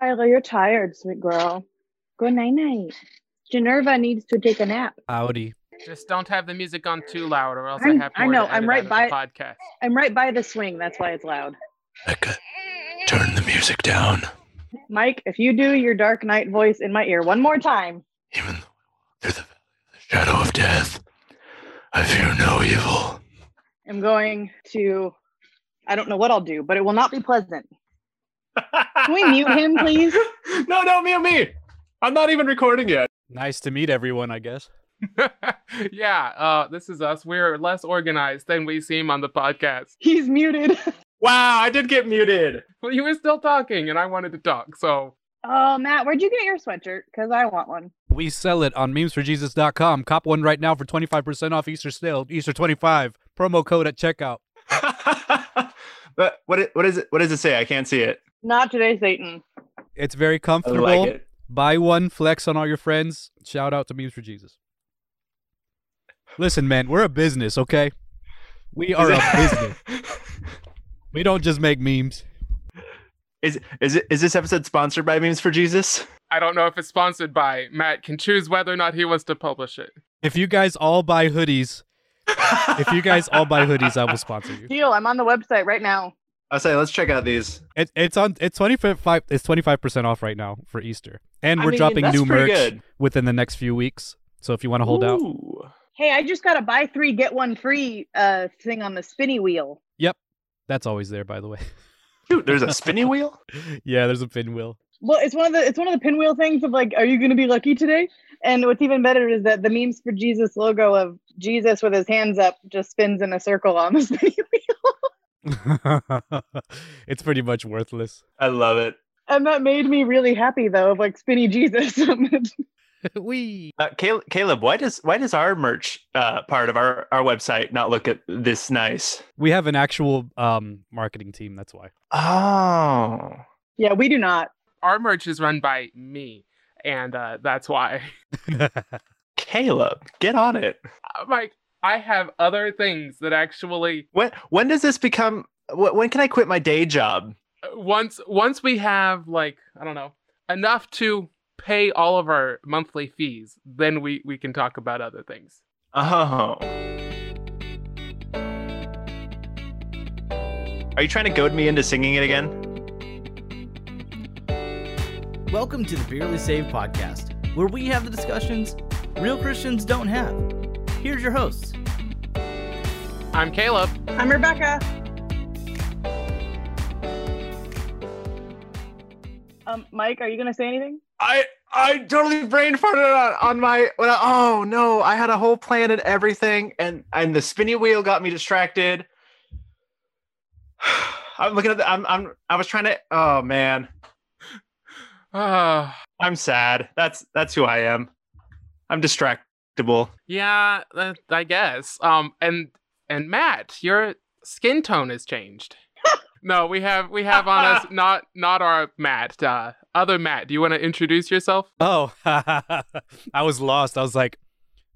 Kyla, you're tired, sweet girl. Good night night. Generva needs to take a nap. Howdy. Just don't have the music on too loud, or else I'm- I have I more know, to I'm edit right out of by- the podcast. I'm right by the swing. That's why it's loud. Becca, turn the music down. Mike, if you do your Dark Knight voice in my ear one more time, Even through the valley of the shadow of death, I fear no evil. I'm going to. I don't know what I'll do, but it will not be pleasant. Can we mute him, please? no, no, me and me. I'm not even recording yet. Nice to meet everyone, I guess. yeah, uh, this is us. We're less organized than we seem on the podcast. He's muted. Wow, I did get muted. Well, you were still talking, and I wanted to talk, so Oh, Matt, where'd you get your sweatshirt? Because I want one. We sell it on memesforjesus.com. Cop one right now for 25% off Easter sale. Easter 25. Promo code at checkout. but what it, what is it? What does it say? I can't see it. Not today, Satan. It's very I comfortable. like it. Buy one, flex on all your friends. Shout out to Memes for Jesus. Listen, man, we're a business, okay? We are a business. We don't just make memes. Is is it is this episode sponsored by Memes for Jesus? I don't know if it's sponsored by. Matt can choose whether or not he wants to publish it. If you guys all buy hoodies, if you guys all buy hoodies, I will sponsor you. Deal. I'm on the website right now. I'll say let's check out these. It, it's on. It's twenty five. It's twenty five percent off right now for Easter, and I we're mean, dropping new merch good. within the next few weeks. So if you want to hold out, Hey, I just got a buy three get one free uh thing on the spinny wheel. Yep, that's always there. By the way, Dude, there's a spinny wheel. yeah, there's a pinwheel. Well, it's one of the it's one of the pinwheel things of like, are you going to be lucky today? And what's even better is that the memes for Jesus logo of Jesus with his hands up just spins in a circle on the spinny wheel. it's pretty much worthless. I love it. And that made me really happy though, of like spinny Jesus. we Uh, Caleb, Caleb, why does why does our merch uh, part of our, our website not look at this nice? we have an actual um marketing team. That's why. Oh, yeah, we do not. Our merch is run by me, and uh, that's why. Caleb, get on it. Uh, Mike, I have other things that actually When when does this become? When can I quit my day job? once once we have like I don't know enough to pay all of our monthly fees, then we we can talk about other things. Oh. Are you trying to goad me into singing it again? Welcome to the Barely Saved podcast, where we have the discussions real Christians don't have. Here's your hosts. I'm Caleb. I'm Rebecca. Um, Mike, are you gonna say anything? I I totally brain farted on, on my. When I, oh no! I had a whole plan and everything, and and the spinny wheel got me distracted. I'm looking at the. I'm I'm I was trying to. Oh man, Ah, I'm sad. That's that's who I am. I'm distractible. yeah, uh, I guess. Um, and and Matt, your skin tone has changed. no, we have we have on us not not our Matt. Uh, other Matt. Do you want to introduce yourself? Oh, I was lost. I was like,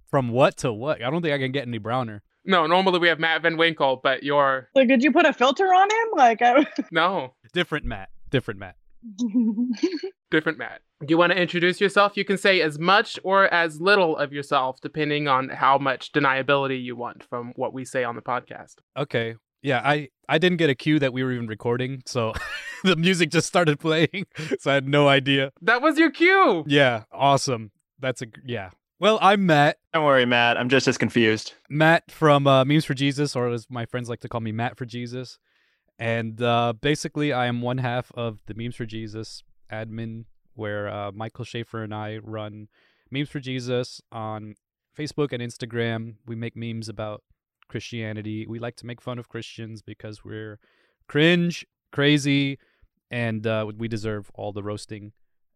from what to what? I don't think I can get any browner. No, normally we have Matt Van Winkle, but you're Like, did you put a filter on him? Like, I... no Different Matt. Different Matt. different Matt. Do you want to introduce yourself? You can say as much or as little of yourself, depending on how much deniability you want from what we say on the podcast. Okay. Yeah, I I didn't get a cue that we were even recording, so the music just started playing, so I had no idea. That was your cue. Yeah, awesome. That's a yeah. Well, I'm Matt. Don't worry, Matt. I'm just as confused. Matt from uh, Memes for Jesus, or as my friends like to call me, Matt for Jesus. And uh, basically, I am one half of the Memes for Jesus admin, where uh, Michael Schaefer and I run Memes for Jesus on Facebook and Instagram. We make memes about Christianity. We like to make fun of Christians because we're cringe, crazy, and uh, we deserve all the roasting.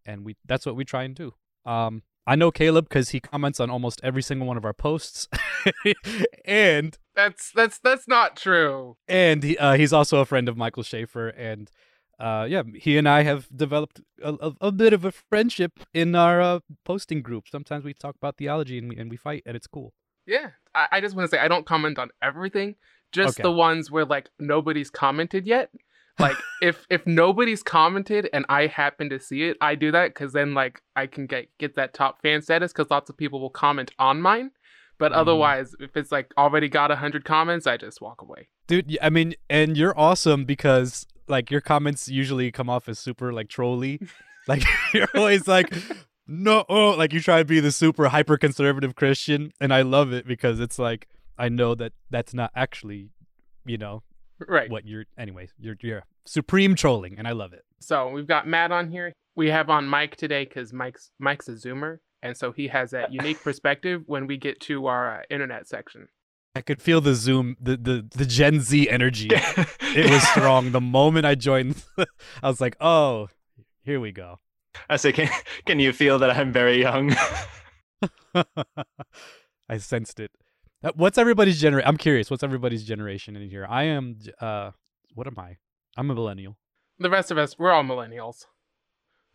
And we that's what we try and do. Um, I know Caleb because he comments on almost every single one of our posts, and That's that's that's not true. and he, uh, he's also a friend of Michael Schaefer, and uh, yeah, he and I have developed a, a, a bit of a friendship in our uh, posting group. Sometimes we talk about theology and we and we fight, and it's cool. Yeah, I, I just want to say I don't comment on everything, just Okay. the ones where like nobody's commented yet. like if if nobody's commented and I happen to see it, I do that because then like I can get get that top fan status because lots of people will comment on mine. But Mhm. otherwise, if it's like already got a hundred comments, I just walk away. Dude, I mean, and you're awesome because like your comments usually come off as super like trolly. Like you're always like, no, oh, like you try to be the super hyper conservative Christian, and I love it because it's like I know that that's not actually, you know, Right. what you're. Anyways, you're you're supreme trolling, and I love it. So we've got Matt on here. We have on Mike today because Mike's Mike's a Zoomer, and so he has that unique perspective when we get to our uh, internet section. I could feel the Zoom, the the the Gen Z energy. it was strong. The moment I joined, I was like, oh, here we go. I say, can, can you feel that I'm very young? I sensed it. Uh, What's everybody's generation? I'm curious. What's everybody's generation in here? I am. Uh, what am I? I'm a millennial. The rest of us, we're all millennials.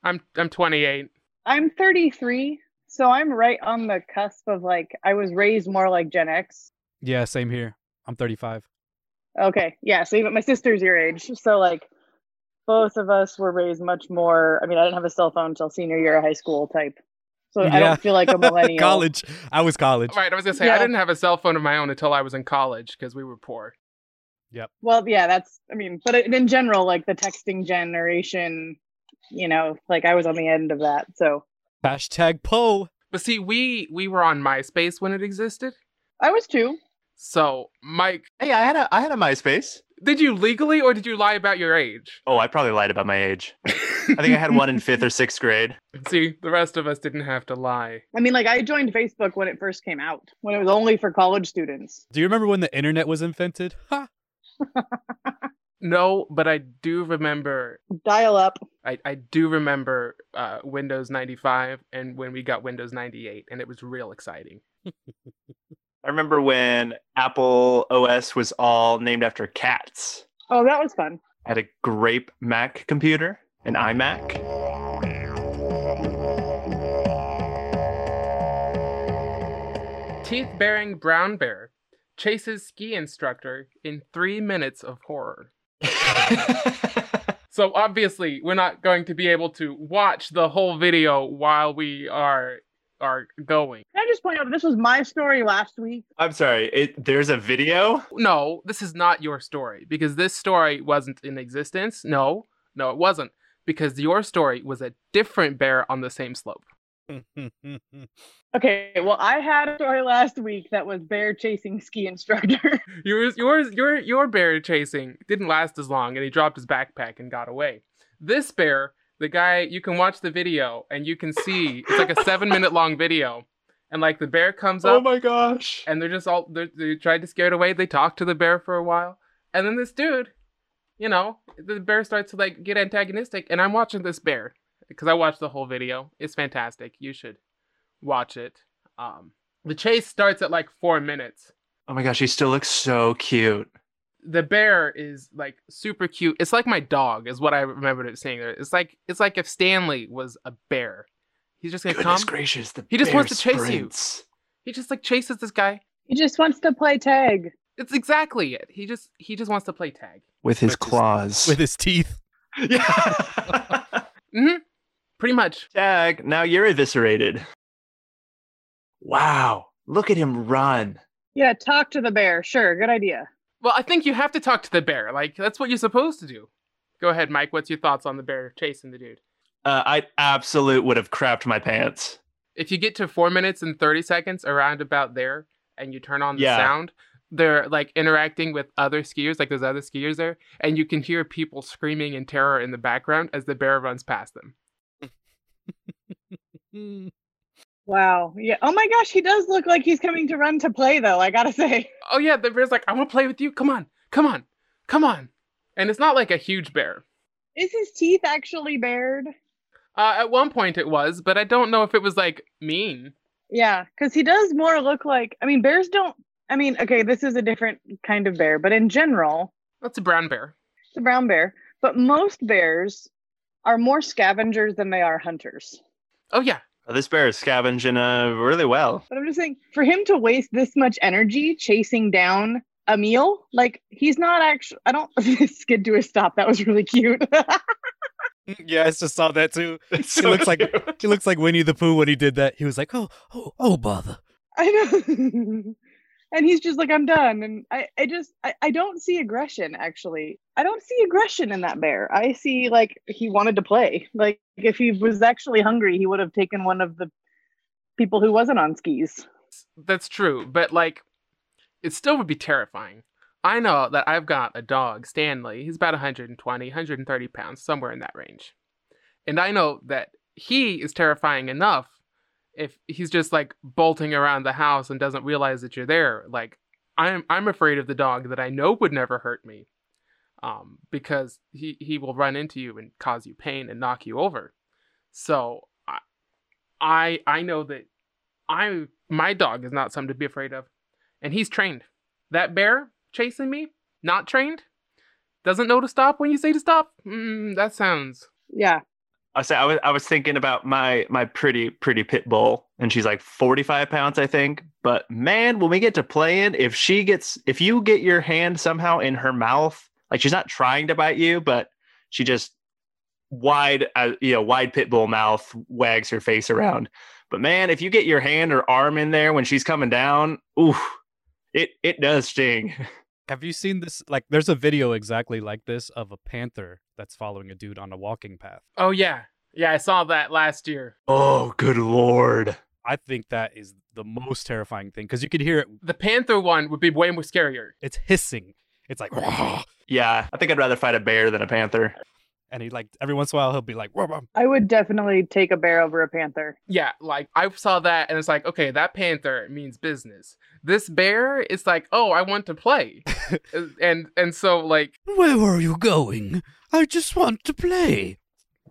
I'm I'm 28. I'm 33, so I'm right on the cusp of like I was raised more like Gen X. Yeah, same here. I'm 35. Okay, yeah. So even my sister's your age, so like both of us were raised much more. I mean, I didn't have a cell phone until senior year of high school type, so I don't feel like a millennial. college. I was college. Right, I was gonna say I didn't have a cell phone of my own until I was in college because we were poor. Yep. Well, yeah, that's. I mean, but in in general, like the texting generation, you know, like I was on the end of that. So Hashtag Poe. But see, we we were on MySpace when it existed. I was too. So, Mike, hey, I had a I had a MySpace. did you legally or did you lie about your age? Oh, I probably lied about my age. I think I had one in fifth or sixth grade. See, the rest of us didn't have to lie. I mean, like I joined Facebook when it first came out, when it was only for college students. Do you remember when the internet was invented? Ha! No, but I do remember Dial up. I, I do remember uh, Windows 95 and when we got Windows 98 and it was real exciting. I remember when Apple OS was all named after cats. Oh, that was fun. I had a grape Mac computer, an iMac. Teeth bearing brown bear chases ski instructor in 3 minutes of horror. So obviously, we're not going to be able to watch the whole video while we are are going. Can I just point out this was my story last week? I'm sorry. It, there's a video. No, this is not your story because this story wasn't in existence. No, no, it wasn't because your story was a different bear on the same slope. Okay, well, I had a story last week that was bear chasing ski instructor. Yours, yours, your your bear chasing didn't last as long, and he dropped his backpack and got away. This bear, the guy, you can watch the video and you can see it's like a seven minute long video, and like the bear comes up Oh my gosh. and they're just all they're, they tried to scare it away. They talk to the bear for a while, and then this dude, you know, the bear starts to like get antagonistic, and I'm watching this bear because I watched the whole video. It's fantastic. You should watch it. Um, the chase starts at like four minutes. Oh my gosh, he still looks so cute. The bear is like super cute. It's like my dog, is what I remembered it saying there. It's like it's like if Stanley was a bear. He's just gonna Goodness come. gracious, the He just bear wants to chase you. He just like chases this guy. he just wants to play tag. It's exactly it. He just he just wants to play tag. with his With his- claws. With his teeth. yeah. Mm-hmm. Pretty much. Tag. Now you're eviscerated. Wow. Look at him run. Yeah, talk to the bear. Sure, good idea. Well, I think you have to talk to the bear. Like that's what you're supposed to do. Go ahead, Mike. What's your thoughts on the bear chasing the dude? Uh, I absolute would have crapped my pants. If you get to four minutes and thirty seconds around about there, and you turn on the Yeah. sound, they're like interacting with other skiers. Like there's other skiers there, and you can hear people screaming in terror in the background as the bear runs past them. Wow. Yeah. Oh my gosh, he does look like he's coming to run to play, though. I gotta say. Oh yeah, the bear's like, I want to play with you. Come on, come on, come on. And it's not like a huge bear. Is his teeth actually bared? Uh, at one point it was, but I don't know if it was like mean. Yeah, because he does more look like. I mean, bears don't. I mean, okay, this is a different kind of bear, but in general, That's a brown bear. it's a brown bear. But most bears are more scavengers than they are hunters. Oh yeah, this bear is scavenging uh, really well. But I'm just saying, for him to waste this much energy chasing down a meal. Like he's not actually. I don't skid to a stop. That was really cute. yeah, I just saw that too. It's He so looks like cute. he looks like Winnie the Pooh when he did that. He was like, "Oh, oh, oh, bother." I know. And he's just like, I'm done. And I, I just, I, I don't see aggression actually. I don't see aggression in that bear. I see like he wanted to play. Like if he was actually hungry, he would have taken one of the people who wasn't on skis. That's true, but like, it still would be terrifying. I know that I've got a dog, Stanley. He's about 120, 130 pounds, somewhere in that range. And I know that he is terrifying enough if he's just like bolting around the house and doesn't realize that you're there. Like, I'm I'm afraid of the dog that I know would never hurt me. Um, because he, he will run into you and cause you pain and knock you over. So I I I know that I my dog is not something to be afraid of, and he's trained. That bear chasing me, not trained, doesn't know to stop when you say to stop. Mm, that sounds. Yeah. I say I was I was thinking about my my pretty pretty pit bull, and she's like forty five pounds, I think. But man, when we get to playing, if she gets if you get your hand somehow in her mouth, like she's not trying to bite you, but she just wide uh, you know wide pit bull mouth wags her face around. But man, if you get your hand or arm in there when she's coming down, ooh, it it does sting. Have you seen this? Like, there's a video exactly like this of a panther that's following a dude on a walking path. Oh yeah, yeah. I saw that last year. Oh, good lord. I think that is the most terrifying thing because you could hear it. The panther one would be way more scarier. It's hissing. It's like, "Rah!" Yeah, I think I'd rather fight a bear than a panther. And he like every once in a while he'll be like, "Rah, rah." I would definitely take a bear over a panther. Yeah, like I saw that and it's like, okay, that panther means business. This bear, it's like, oh, I want to play, and and so like Where are you going? I just want to play.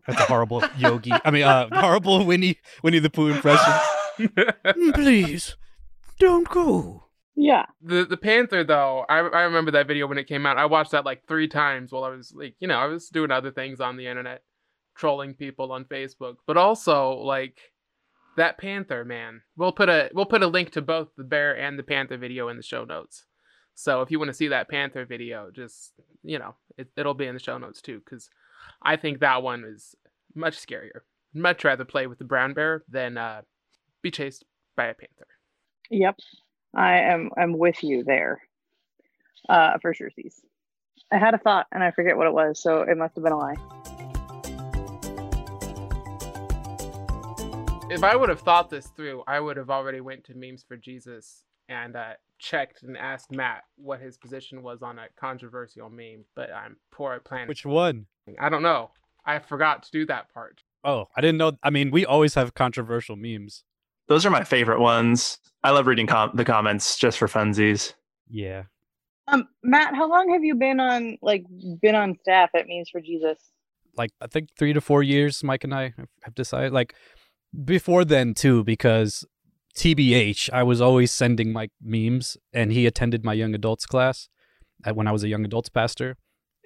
That's a horrible Yogi. I mean, uh, horrible Winnie Winnie the Pooh impression. Please, don't go. Yeah. The the Panther though, I I remember that video when it came out. I watched that like three times while I was like, you know, I was doing other things on the internet, trolling people on Facebook, but also like that Panther man. We'll put a we'll put a link to both the bear and the Panther video in the show notes. So if you want to see that Panther video, just you know, it, it'll be in the show notes too, because I think that one is much scarier. Much rather play with the brown bear than uh, be chased by a panther. Yep. I am I'm with you there. Uh for sure, Cease. I had a thought and I forget what it was, so it must have been a lie. if I would have thought this through, I would have already went to memes for Jesus and uh, checked and asked Matt what his position was on a controversial meme. But I'm poor at planning. Which one? I don't know. I forgot to do that part. Oh, I didn't know. I mean, we always have controversial memes. Those are my favorite ones. I love reading com- the comments just for funsies. Yeah. Um Matt, how long have you been on like been on staff at Memes for Jesus? like I think three to four years. Mike and I have decided. Like before then too, because TBH, I was always sending Mike memes, and he attended my young adults class at, when I was a young adults pastor,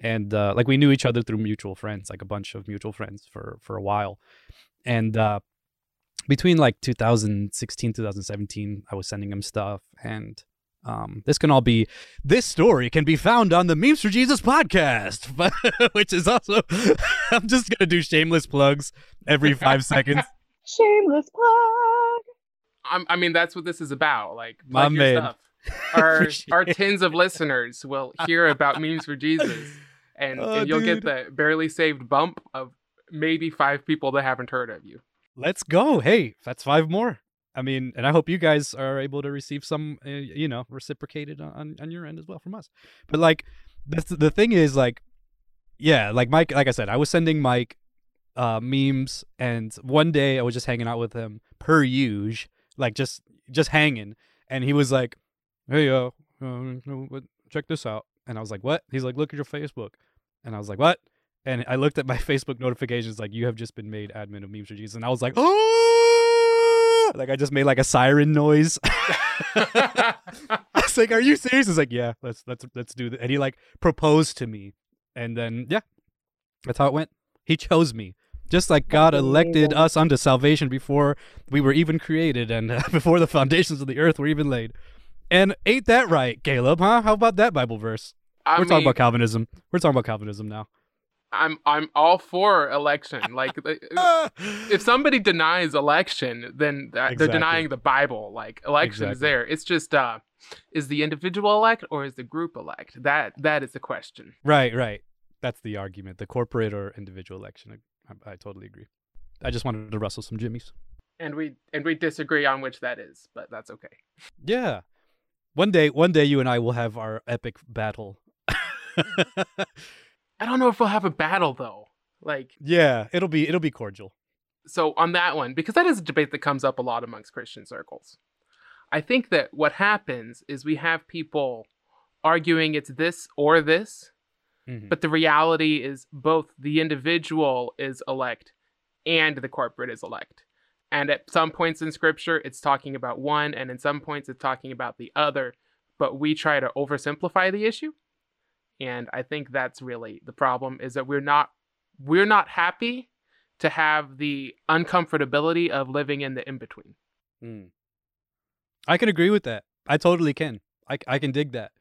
and uh, like we knew each other through mutual friends, like a bunch of mutual friends for for a while, and uh, between like 2016 2017, I was sending him stuff and. Um, this can all be this story can be found on the Memes for Jesus podcast, which is also I'm just gonna do shameless plugs every five seconds. Shameless plug. I'm, I mean, that's what this is about. Like, My your man. stuff. Our our tens of listeners will hear about memes for Jesus, and, Oh, and you'll dude. get the barely saved bump of maybe five people that haven't heard of you. Let's go. Hey, that's five more. I mean, and I hope you guys are able to receive some, uh, you know, reciprocated on, on your end as well from us. But like, the the thing is, like, yeah, like Mike, like I said, I was sending Mike uh, memes, and one day I was just hanging out with him per usual, like just just hanging, and he was like, "Hey, uh, uh, check this out," and I was like, "What?" He's like, "Look at your Facebook," and I was like, "What?" And I looked at my Facebook notifications, like, "You have just been made admin of Memes for Jesus," and I was like, "Oh!" Like I just made like a siren noise. I was like, "Are you serious?" He's like, "Yeah, let's let's let's do that." And he like proposed to me, and then yeah, that's how it went. He chose me, just like God elected us unto salvation before we were even created and uh, before the foundations of the earth were even laid. And ain't that right, Caleb? Huh? How about that Bible verse? I We're talking about Calvinism. We're talking about Calvinism now. I'm I'm all for election. Like uh, if somebody denies election, then that, Exactly. they're denying the Bible. Like election is Exactly. there. It's just uh is the individual elect or is the group elect? That that is the question. Right, right. That's the argument. The corporate or individual election. I, I totally agree. I just wanted to rustle some jimmies. And we and we disagree on which that is, but that's okay. Yeah. One day, one day, you and I will have our epic battle. I don't know if we'll have a battle though. Like yeah, it'll be it'll be cordial. so on that one because that is a debate that comes up a lot amongst christian circles i think that what happens is we have people arguing it's this or this Mhm. but the reality is both the individual is elect and the corporate is elect and at some points in scripture it's talking about one and in some points it's talking about the other but we try to oversimplify the issue and i think that's really the problem is that we're not we're not happy to have the uncomfortability of living in the in between. Mm. I can agree with that. I totally can. I, I can dig that.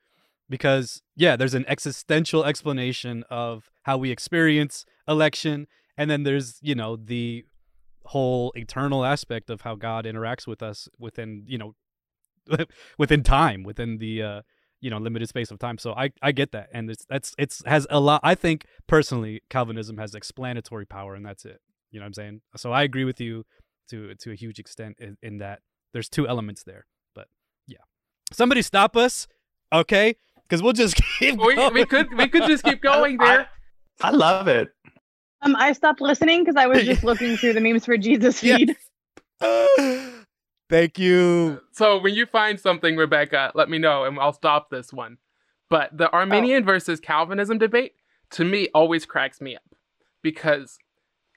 Because, yeah, there's an existential explanation of how we experience election. And then there's, you know, the whole eternal aspect of how God interacts with us within, you know, within time, within the, uh, you know, limited space of time. So I, I get that. And it's, that's, it's, has a lot, I think personally, Calvinism has explanatory power and that's it. You know what I'm saying? So I agree with you to, to a huge extent in, in that there's two elements there. But yeah, somebody stop us, okay? Because we'll just keep. We, going. we could we could just keep going there. I love it. Um, I stopped listening because I was just looking through the memes for Jesus Yes. feed. Thank you. So when you find something, Rebecca, let me know and I'll stop this one. But the Arminian oh. versus Calvinism debate to me always cracks me up because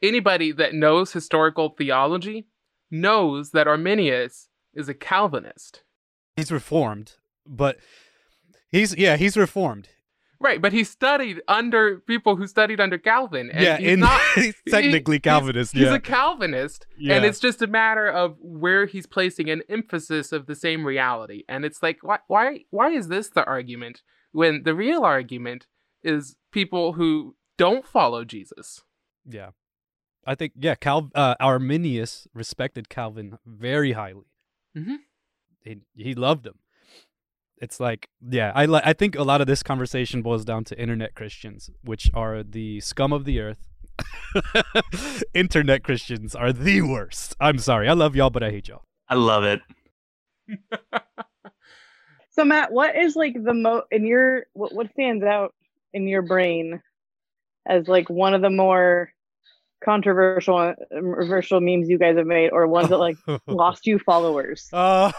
anybody that knows historical theology knows that Arminius is a Calvinist. He's reformed, but he's yeah, he's reformed. Right, but he studied under people who studied under Calvin. And yeah, he's in, not he's technically he's- Calvinist. He's yeah, a Calvinist, Yeah. and it's just a matter of where he's placing an emphasis of the same reality. And it's like, why, why, why is this the argument when the real argument is people who don't follow Jesus? yeah. I think yeah, Cal uh, Arminius respected Calvin very highly. Mhm. He he loved him. It's like yeah, I li- I think a lot of this conversation boils down to internet Christians, which are the scum of the earth. internet Christians are the worst. I'm sorry, I love y'all, but I hate y'all. I love it. So Matt, what is like the mo in your what what stands out in your brain as like one of the more controversial controversial memes you guys have made, or ones that like lost you followers? Oh,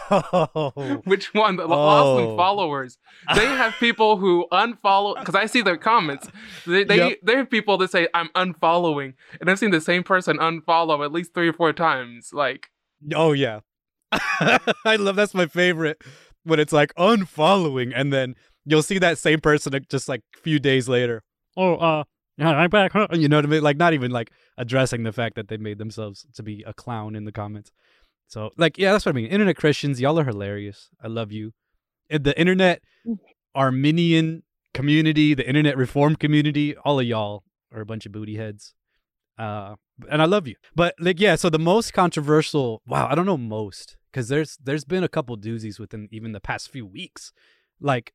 Which one? The lost Oh. them followers. They have people who unfollow because I see their comments. They they, Yep. they have people that say I'm unfollowing, and I've seen the same person unfollow at least three or four times. Like, oh yeah. I love that's my favorite when it's like unfollowing, and then you'll see that same person just like a few days later. Oh, uh, yeah, I'm back. Huh? You know what I mean? Like not even like addressing the fact that they made themselves to be a clown in the comments. So like, yeah, that's what I mean. Internet Christians, y'all are hilarious. I love you. And The internet Arminian community, the internet reform community, all of y'all are a bunch of booty heads. Uh, and I love you. But like, yeah. So the most controversial, wow, I don't know most because there's there's been a couple doozies within even the past few weeks. Like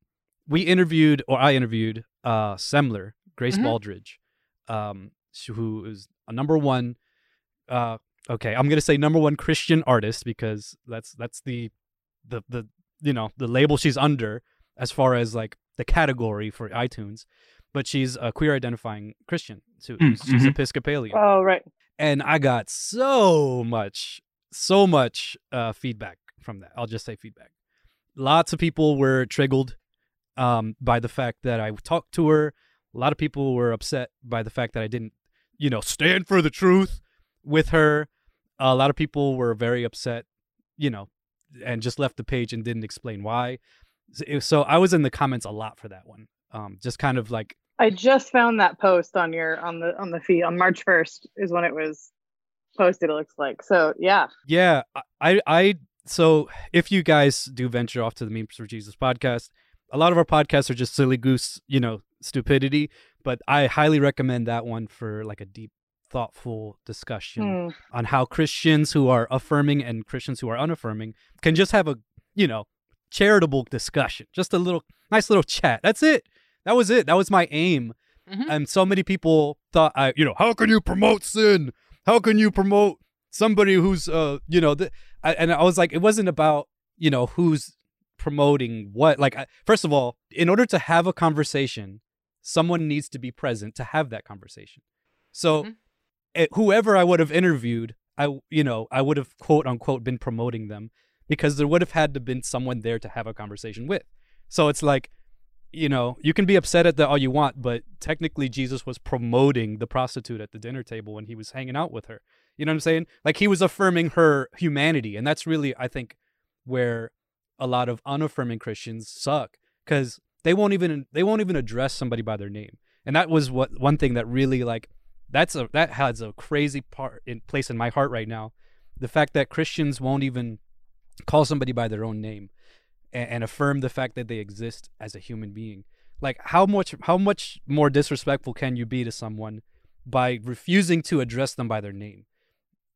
we interviewed, or I interviewed, uh, Semler, Grace Mhm. Baldridge, um, who is a number one. Uh, okay, I'm gonna say number one Christian artist because that's that's the the the you know the label she's under as far as like the category for iTunes. But she's a queer identifying Christian. So Mm, she's mhm. Episcopalian Oh right. and I got so much, so much uh, feedback from that. I'll just say feedback. Lots of people were triggered um, by the fact that I talked to her. A lot of people were upset by the fact that I didn't, you know, stand for the truth with her. A lot of people were very upset, you know, and just left the page and didn't explain why. So- I was in the comments a lot for that one. Um, just kind of like I just found that post on your on the on the feed on March first is when it was posted. It looks like so. Yeah. Yeah, I- I I so if you guys do venture off to the Memes for Jesus podcast, a lot of our podcasts are just silly goose, you know, stupidity. But I highly recommend that one for like a deep, thoughtful discussion Hmm. on how Christians who are affirming and Christians who are unaffirming can just have a, you know, charitable discussion. Just a little nice little chat. That's it. That was it. That was my aim. Mhm. And so many people thought I, you know, how can you promote sin? How can you promote somebody who's uh, you know, th- I, and I was like it wasn't about, you know, who's promoting what. Like I, first of all, in order to have a conversation, someone needs to be present to have that conversation. So Mhm. eh, whoever I would have interviewed, I you know, I would have quote unquote been promoting them because there would have had to been someone there to have a conversation with. So it's like, you know, you can be upset at that all you want, but technically Jesus was promoting the prostitute at the dinner table when he was hanging out with her. You know what I'm saying? Like he was affirming her humanity, and that's really I think where a lot of unaffirming Christians suck cuz they won't even they won't even address somebody by their name. And that was what one thing that really like that's a that has a crazy part in place in my heart right now. The fact that Christians won't even call somebody by their own name and, and affirm the fact that they exist as a human being. Like how much how much more disrespectful can you be to someone by refusing to address them by their name?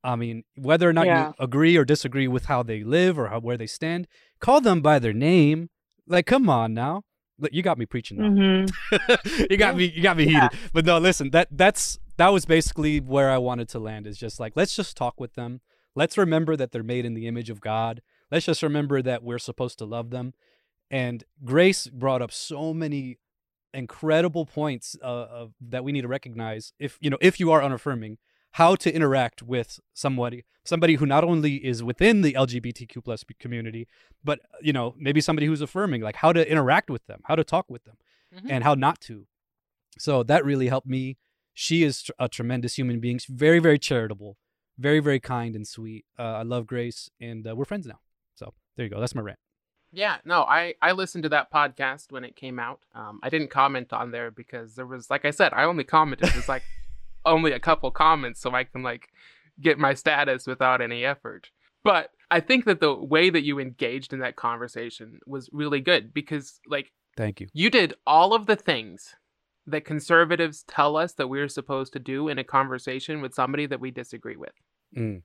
I mean, whether or not Yeah. you agree or disagree with how they live or how, where they stand, call them by their name. Like, come on now. You got me preaching now. Mhm. you got me you got me heated. But no listen that that's that was basically where i wanted to land is just like let's just talk with them. Let's remember that they're made in the image of god. Let's just remember that we're supposed to love them. And grace brought up so many incredible points uh, of, that we need to recognize if you know if you are unaffirming how to interact with somebody somebody who not only is within the lgbtq plus community but you know maybe somebody who's affirming like how to interact with them how to talk with them Mhm. and how not to. So that really helped me. She is tr- a tremendous human being. She's very very charitable very very kind and sweet. Uh, i love grace and uh, we're friends now. So there you go. That's my rant. Yeah, no, I I listened to that podcast when it came out. Um, I didn't comment on there because there was, like I said, I only commented. There's like only a couple comments, so I can like get my status without any effort. But I think that the way that you engaged in that conversation was really good because, like, thank you you did all of the things that conservatives tell us that we're supposed to do in a conversation with somebody that we disagree with. Mm.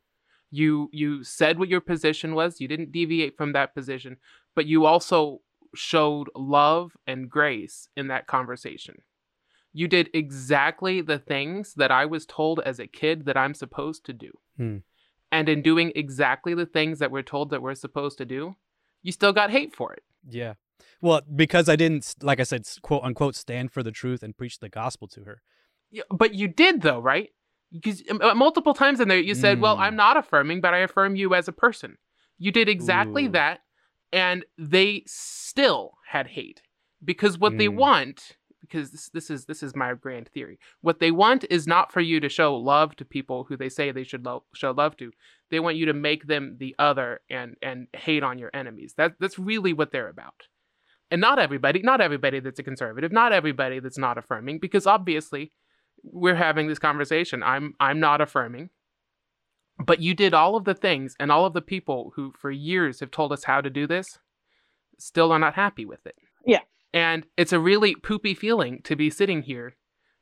You you said what your position was. You didn't deviate from that position, but you also showed love and grace in that conversation. You did exactly the things that I was told as a kid that I'm supposed to do. Hmm. And in doing exactly the things that we're told that we're supposed to do, you still got hate for it. yeah well because i didn't like i said quote unquote stand for the truth and preach the gospel to her Yeah, but you did though, right? Because um, uh, multiple times in there you said, "Well, Mm. I'm not affirming, but I affirm you as a person." You did exactly Ooh. that, and they still had hate because what they Mm. want, because this, this is this is my grand theory. What they want is not for you to show love to people who they say they should lo- show love to. They want you to make them the other and and hate on your enemies. That that's really what they're about. And not everybody, not everybody that's a conservative, not everybody that's not affirming, because obviously we're having this conversation. I'm I'm not affirming. But you did all of the things and all of the people who for years have told us how to do this still are not happy with it. Yeah. And it's a really poopy feeling to be sitting here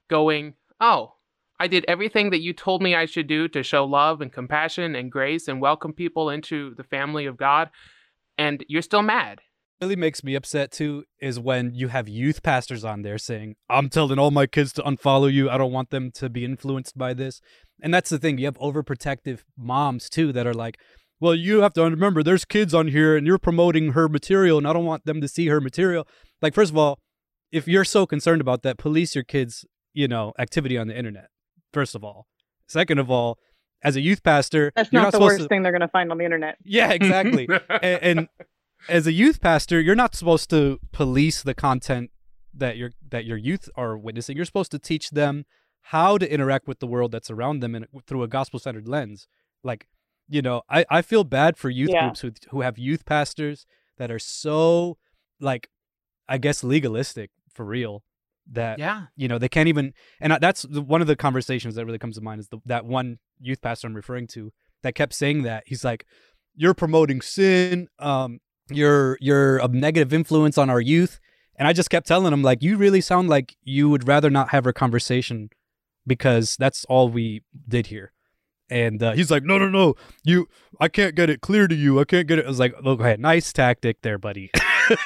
going, "Oh, I did everything that you told me I should do to show love and compassion and grace and welcome people into the family of God, and you're still mad." really makes me upset too is when you have youth pastors on there saying, I'm telling all my kids to unfollow you. I don't want them to be influenced by this. And that's the thing. You have overprotective moms too that are like, well, you have to remember there's kids on here and you're promoting her material and I don't want them to see her material. Like, first of all, if you're so concerned about that, police your kids, you know, activity on the internet. First of all. Second of all, as a youth pastor, That's you're not, not the supposed worst to. thing they're gonna find on the internet. Yeah, exactly and, and as a youth pastor, you're not supposed to police the content that your that your youth are witnessing. You're supposed to teach them how to interact with the world that's around them and through a gospel centered lens. Like, you know, I, I feel bad for youth Yeah. groups who who have youth pastors that are so like I guess legalistic for real that yeah. you know they can't even and I- that's the, one of the conversations that really comes to mind is the, that one youth pastor i'm referring to that kept saying that he's like you're promoting sin. Um, you're you're a negative influence on our youth. And I just kept telling him like, you really sound like you would rather not have a conversation because that's all we did here. And uh, he's like, no, no, no, you, I can't get it clear to you. I can't get it. I was like, "Look, okay, nice tactic there, buddy.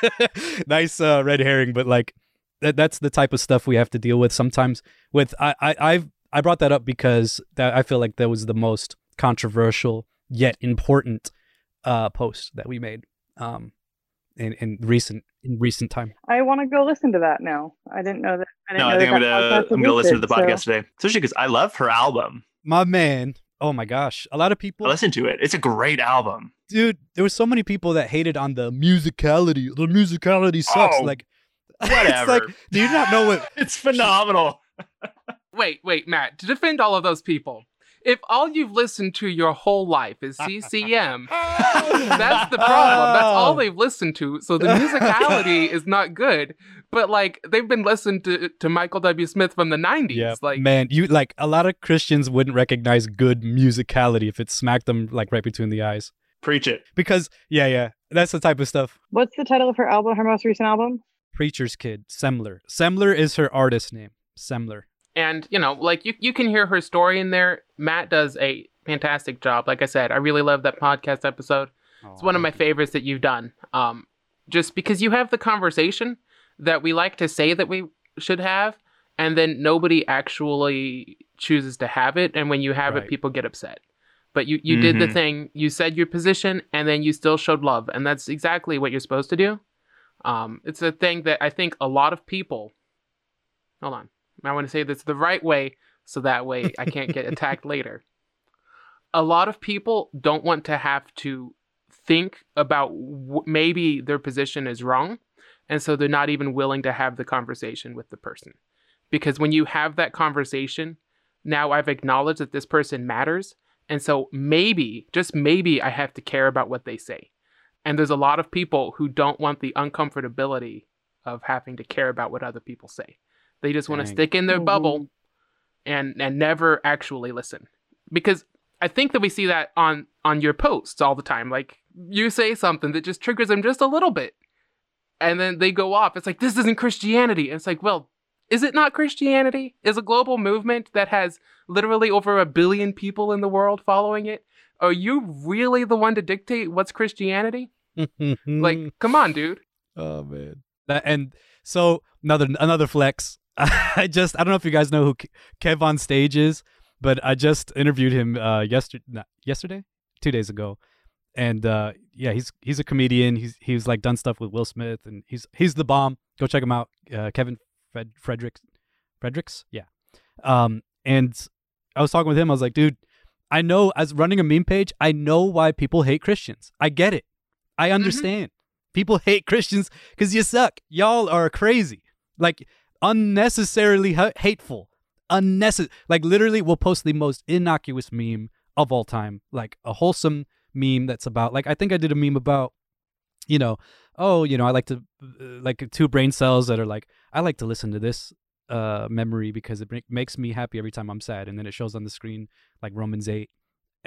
nice uh, red herring, but like that, that's the type of stuff we have to deal with sometimes. With I, I, I've I brought that up because that I feel like that was the most controversial yet important uh, post that we made um, in in recent in recent time. I want to go listen to that now. I didn't know that. I didn't No, know I think that I'm gonna I'm gonna listen to the existed, podcast today, especially because I love her album. My man, oh my gosh, a lot of people I listen to it. It's a great album. dude there were so many people that hated on the musicality the musicality sucks Oh, like Whatever. it's like do you not know what it's phenomenal. Wait, wait, Matt, to defend all of those people, if all you've listened to your whole life is CCM, that's the problem. That's all oh. they've listened to. So the musicality is not good. But like they've been listening to, to Michael W. Smith from the 90s. yeah like man you like a lot of christians wouldn't recognize good musicality if it smacked them like right between the eyes Preach it. because yeah yeah that's the type of stuff What's the title of her album? Her most recent album? preacher's kid semler semler is her artist name semler and you know, like you you can hear her story in there. Matt does a fantastic job. Like I said, I really love that podcast episode. It's one of my favorites that you've done. Um, just because you have the conversation that we like to say that we should have, and then nobody actually chooses to have it, and when you have Right. it, people get upset. But you you did the Mhm. thing. You said your position, and then you still showed love, and that's exactly what you're supposed to do. Um, it's a thing that I think a lot of people. Hold on, I want to say this the right way, so that way I can't get attacked later a lot of people don't want to have to think about w- maybe their position is wrong and so they're not even willing to have the conversation with the person. Because when you have that conversation now i've acknowledged that this person matters. And so maybe just maybe i have to care about what they say. And there's a lot of people who don't want the uncomfortability of having to care about what other people say. They just want to stick in their bubble mm-hmm. and and never actually listen. Because I think that we see that on on your posts all the time. Like you say something that just triggers them just a little bit, and then they go off. It's like this isn't Christianity. And it's like, well, is it not Christianity? Is a global movement that has literally over a billion people in the world following it? Are you really the one to dictate what's Christianity? Like, come on, dude. Oh man. That, and so another another flex. I just I don't know if you guys know who Ke- Kev on stage is, but I just interviewed him uh yesterday yesterday, 2 days ago. And uh yeah, he's he's a comedian. He's he's like done stuff with Will Smith and he's he's the bomb. Go check him out. Uh, Kevin Fred Fredericks Fredericks? Yeah. Um and I was talking with him. I was like, "Dude, I know as running a meme page, I know why people hate Christians. I get it. I understand. People hate Christians because you suck. Y'all are crazy. Like unnecessarily ha- hateful. Unnecessary. Like literally, we'll post the most innocuous meme of all time. Like a wholesome meme that's about. Like I think I did a meme about, you know, oh, you know, I like to uh, like two brain cells that are like I like to listen to this uh memory because it makes me happy every time I'm sad, and then it shows on the screen like Romans eight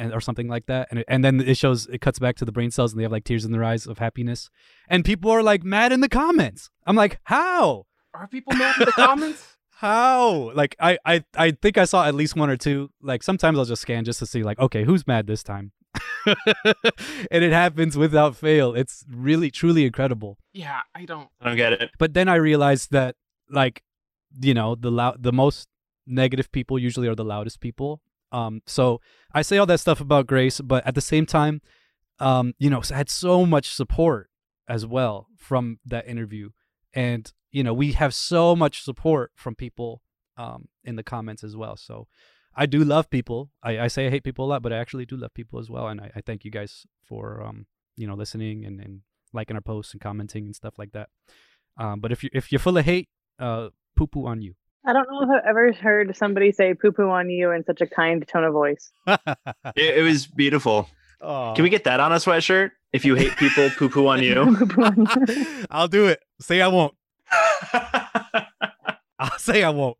and or something like that and it, and then it shows it cuts back to the brain cells and they have like tears in their eyes of happiness and people are like mad in the comments i'm like how Are people mad in the comments? how like I, I i think i saw at least one or two like sometimes i'll just scan just to see like okay who's mad this time and it happens without fail it's really truly incredible Yeah, I don't. I don't get it. but then I realized that like you know the loud the most negative people usually are the loudest people. Um, so I say all that stuff about grace, but at the same time, um, you know, I had so much support as well from that interview, and you know we have so much support from people um in the comments as well. So I do love people. I, I say I hate people a lot, but I actually do love people as well, and I, I thank you guys for um you know listening and and liking our posts and commenting and stuff like that. Um, but if you if you're full of hate, uh, poo poo on you. I don't know if I've ever heard somebody say poo poo on you in such a kind tone of voice. It, it was beautiful. oh. Can we get that on a sweatshirt? If you hate people, poo poo on you. Poo poo on you. I'll do it. Say I won't. I'll say I won't.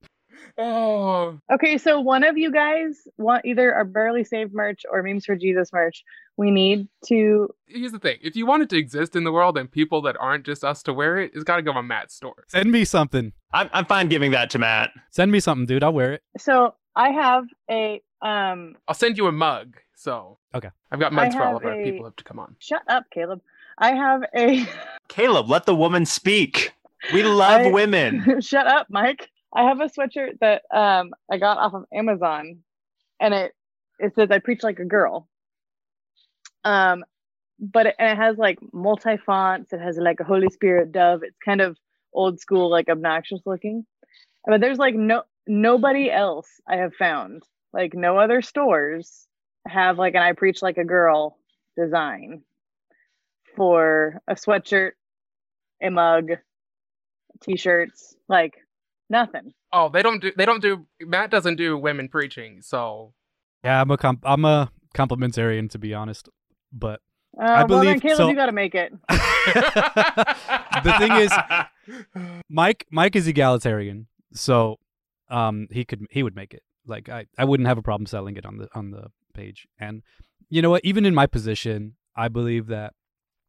Oh, Okay, so one of you guys want either our barely saved merch or memes for Jesus merch. We need to. here's the thing: if you want it to exist in the world and people that aren't just us to wear it, it's got to go on Matt's store. Send me something. I'm I'm fine giving that to Matt. Send me something, dude. I'll wear it. So I have a um. I'll send you a mug. So Okay. I've got I mugs for all have of our people have to come on. Shut up, Caleb. I have a. Caleb, let the woman speak. We love I- women. Shut up, Mike. I have a sweatshirt that um I got off of Amazon, and it it says I preach like a girl. Um, but it, and it has like multi fonts. It has like a Holy Spirit dove. It's kind of old school, like obnoxious looking. But there's like no nobody else I have found. Like no other stores have like an I preach like a girl design for a sweatshirt, a mug, t-shirts, like nothing. Oh, they don't do. They don't do. Matt doesn't do women preaching. So Yeah, I'm a comp- I'm a complementarian to be honest, but Uh, well, then believe- Caleb, so- you got to make it. the thing is, Mike Mike is egalitarian, so um he could he would make it. Like I, I wouldn't have a problem selling it on the on the page. And you know what? Even in my position, I believe that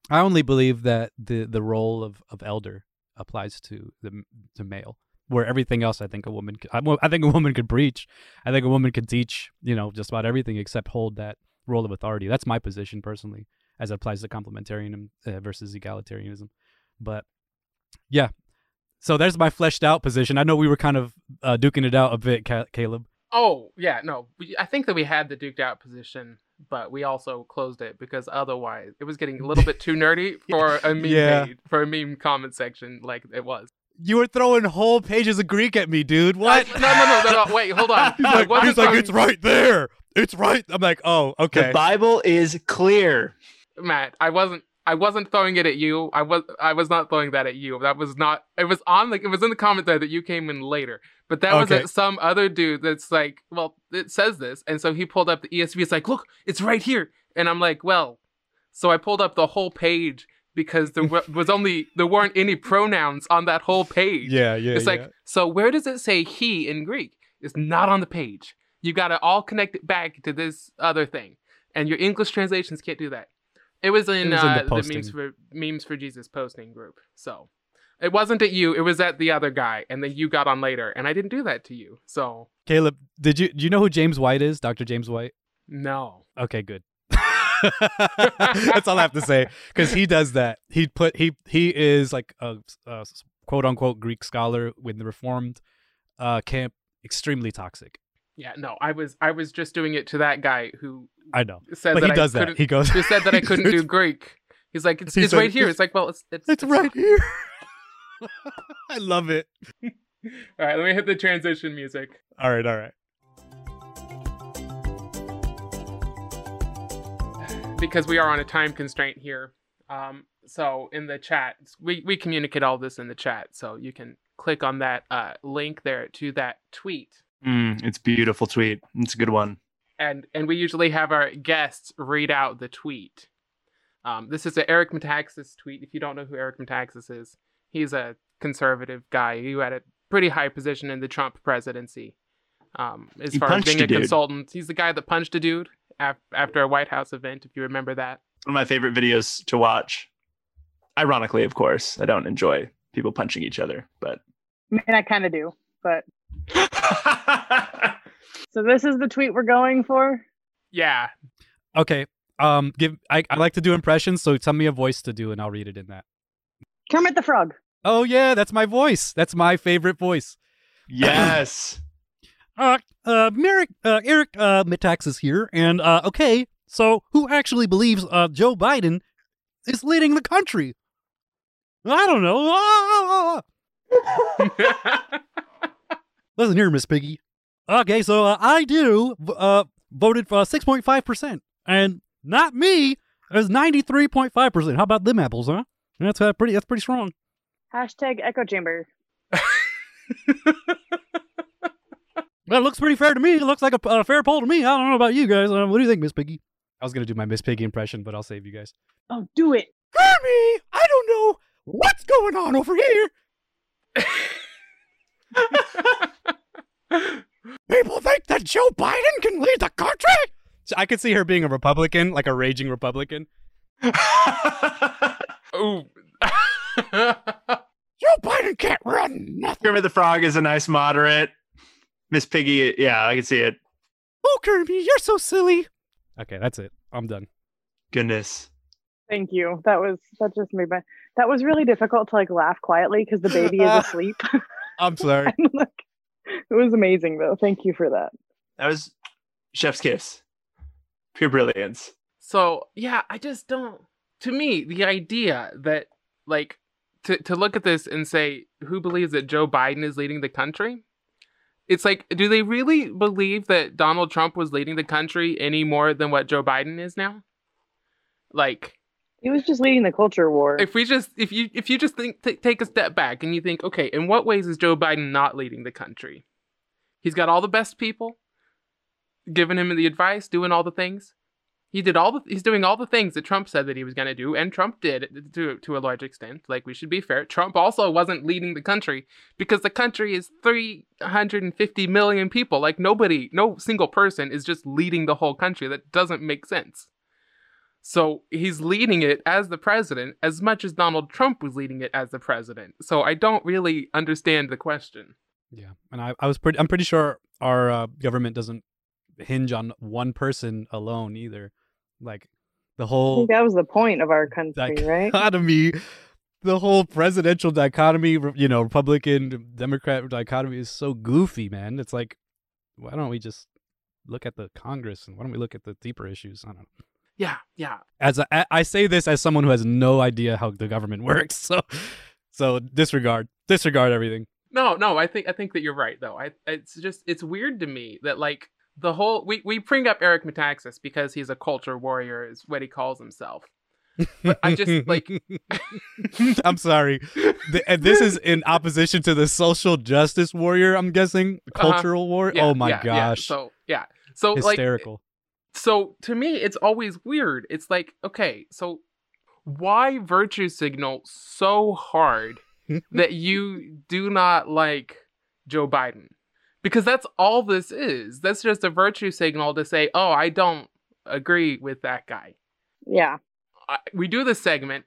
I only believe that the the role of of elder applies to the to male. Where everything else, I think a woman, could, I, I think a woman could preach. I think a woman could teach, you know, just about everything except hold that role of authority. That's my position personally, as it applies to complementarianism uh, versus egalitarianism. But yeah, so there's my fleshed out position. I know we were kind of uh, duking it out a bit, Caleb. Oh yeah, no. I think that we had the duked out position, but we also closed it because otherwise it was getting a little bit too nerdy for a meme Yeah. page, for a meme comment section like it was. You were throwing whole pages of Greek at me, dude. What? I- no, no, no, no, no. Wait, hold on. he's I like, he's like, it's right there. It's right. I'm like, oh, okay. The. Bible is clear. Matt, I wasn't. I wasn't throwing it at you. I was. I was not throwing that at you. That was not. It was on. Like it was in the comment there that you came in later. But that was at some other dude that's like, well, it says this, and so he pulled up the ESV. It's like, look, it's right here, and I'm like, well, so I pulled up the whole page because there wa- was only there weren't any pronouns on that whole page. yeah, yeah. It's like, so where does it say he in Greek? It's not on the page. You got to all connect it back to this other thing, and your English translations can't do that. It was in, It was in uh, the the, memes for memes for Jesus posting group. So it wasn't at you. It was at the other guy, and then you got on later, and I didn't do that to you. So Caleb, did you do you know who James White is? Dr. James White. no. Okay, good. That's all I have to say because he does that. He put he he is like a, a quote unquote Greek scholar with the Reformed uh, camp. Extremely toxic. Yeah, no. I was I was just doing it to that guy who I know, said but that he I does that. couldn't. He goes. who said that I couldn't do Greek. He's like, it's, He it's said, right here. "It's- It's like, well, it's it's, It's right here. I love it. All right, let me hit the transition music. All right, all right. Because we are on a time constraint here. Um, so in the chat, we, we communicate all this in the chat, so you can click on that uh, link there to that tweet, Mm, it's beautiful tweet. It's a good one. and and we usually have our guests read out the tweet. Um, this is an Eric Metaxas tweet. If you don't know who Eric Metaxas is, he's a conservative guy who had a pretty high position in the Trump presidency. Um, as He far as being a a consultant, he's the guy that punched a dude af- after a White House event. If you remember that. One of my favorite videos to watch. Ironically, of course, I don't enjoy people punching each other, but I mean, I kind of do, but so this is the tweet we're going for. Yeah, Okay. Um, give I, I like to do impressions, so tell me a voice to do, and I'll read it in that. Kermit the Frog. Oh yeah, that's my voice. That's my favorite voice. yes. Uh, uh, Merrick, uh, Eric, uh, Metaxas here, and uh, okay, so who actually believes uh Joe Biden is leading the country? I don't know. Ah! Listen here, Miss Piggy. Okay, so uh, I do uh voted for six point five percent, and not me. It was ninety three point five percent. How about them apples, huh? That's uh, pretty. That's pretty strong. Hashtag echo chamber. That looks pretty fair to me. It looks like a, a fair poll to me. I don't know about you guys. Uh, what do you think, Miss Piggy? I was gonna do my Miss Piggy impression, but I'll save you guys. Oh, do it. Kermie, I don't know what's going on over here. People think that Joe Biden can lead the country. So I could see her being a Republican, like a raging Republican. Ooh. Joe Biden can't run nothing. Kermit the Frog is a nice moderate. Miss Piggy, yeah, I can see it. Oh, Kirby, you're so silly. Okay, that's it. I'm done. Goodness. Thank you. That was that just made my that was really difficult to like laugh quietly because the baby is asleep. I'm sorry. And, like, it was amazing though. Thank you for that. That was Chef's Kiss. Pure brilliance. So yeah, I just don't. To me, the idea that like to to look at this and say who believes that Joe Biden is leading the country, it's like, do they really believe that Donald Trump was leading the country any more than what Joe Biden is now? Like, He was just leading the culture war. if we just if you if you just think t- take a step back and you think, okay, in what ways is Joe Biden not leading the country? He's got all the best people giving him the advice, doing all the things. He did all the he's doing all the things that Trump said that he was going to do and Trump did to to a large extent. Like we should be fair. Trump also wasn't leading the country because the country is 350 million people. Like nobody no single person is just leading the whole country. That doesn't make sense. So he's leading it as the president as much as Donald Trump was leading it as the president. So I don't really understand the question. Yeah, and I, I was pretty. I'm pretty sure our uh, government doesn't hinge on one person alone either. Like the I whole think that was the point of our country, right? dichotomy, the whole presidential dichotomy, you know, Republican Democrat dichotomy is so goofy, man. It's like, why don't we just look at the Congress and why don't we look at the deeper issues? I don't know. Yeah, yeah. As a, I- I say this as someone who has no idea how the government works, so so disregard disregard everything. No, no, I think I think that you're right though. I it's just it's weird to me that like the whole we, we bring up Eric Metaxas because he's a culture warrior is what he calls himself. But I just, like- I'm sorry. Th- and this is in opposition to the social justice warrior. I'm guessing Uh-huh. cultural war. Yeah, oh my yeah, yeah. gosh, So yeah. So like hysterical. so to me it's always weird it's like okay so why virtue signal so hard that you do not like joe biden because that's all this is. That's just a virtue signal to say oh i don't agree with that guy. Yeah. I, we do this segment.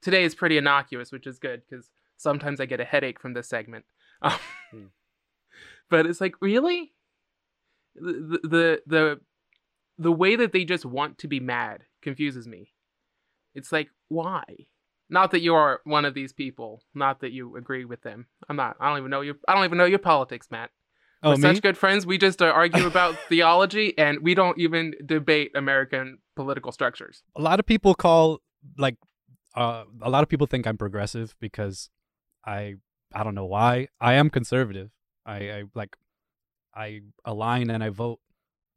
Today is pretty innocuous which is good because sometimes i get a headache from this segment. Um, Hmm. but it's like really? The, the the the way that they just want to be mad confuses me. It's like why? Not that you are one of these people. Not that you agree with them. I'm not. I don't even know your i don't even know your politics matt oh, we're me? such good friends we just uh, argue about theology and we don't even debate american political structures a lot of people call like uh, a lot of people think I'm progressive because I I don't know why I am conservative. I, I like I align and I vote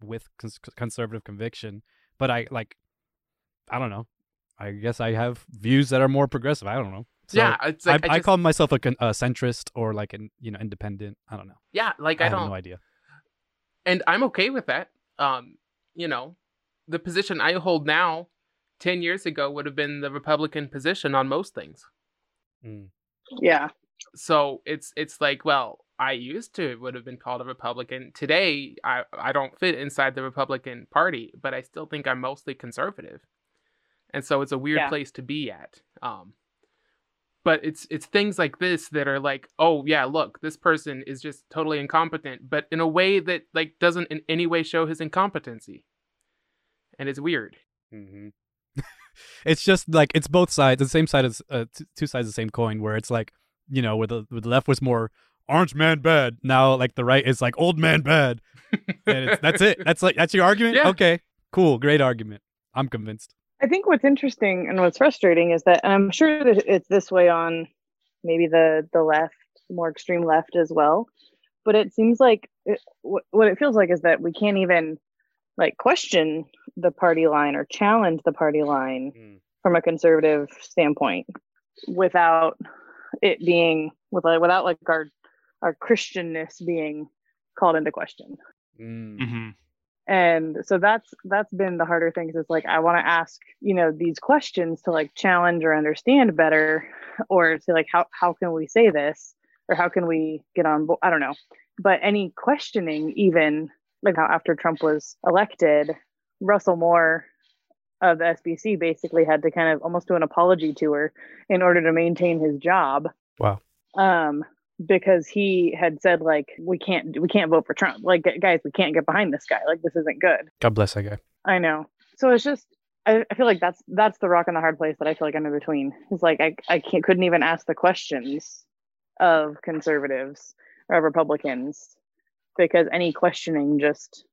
with cons- conservative conviction, but I like I don't know. I guess I have views that are more progressive. I don't know. So yeah it's like I, I, I call myself a, a centrist or like an you know independent. I don't know. yeah like I, i, don't no idea. and i'm okay with that um you know the position i hold now 10 years ago would have been the republican position on most things Mm. Yeah. so it's it's like well i used to would have been called a republican today i i don't fit inside the republican party but i still think i'm mostly conservative and so it's a weird Yeah. place to be at um but it's it's things like this that are like oh yeah look this person is just totally incompetent but in a way that like doesn't in any way show his incompetency and it's weird hmm it's just like it's both sides, the same side as uh, t- two sides of the same coin. Where it's like you know, where the, where the left was more orange man bad, now like the right is like old man bad, and it's, that's it. That's like that's your argument. Yeah. Okay, cool, great argument. I'm convinced. I think what's interesting and what's frustrating is that, and I'm sure that it's this way on maybe the the left, more extreme left as well, but it seems like it, what what it feels like is that we can't even like question the party line or challenge the party line Mm. from a conservative standpoint without it being with like, without like our our Christianness being called into question Mm. And so that's that's been the harder things is like i want to ask you know these questions to like challenge or understand better or to like how how can we say this or how can we get on board i don't know but any questioning, even like how after Trump was elected, Russell Moore of the SBC basically had to kind of almost do an apology tour in order to maintain his job. Wow. Um, because he had said like we can't we can't vote for Trump. Like guys, we can't get behind this guy. Like this isn't good. God bless that guy. I know. So it's just I, I feel like that's that's the rock and the hard place that I feel like I'm in between. It's like I I can't couldn't even ask the questions of conservatives or Republicans because any questioning just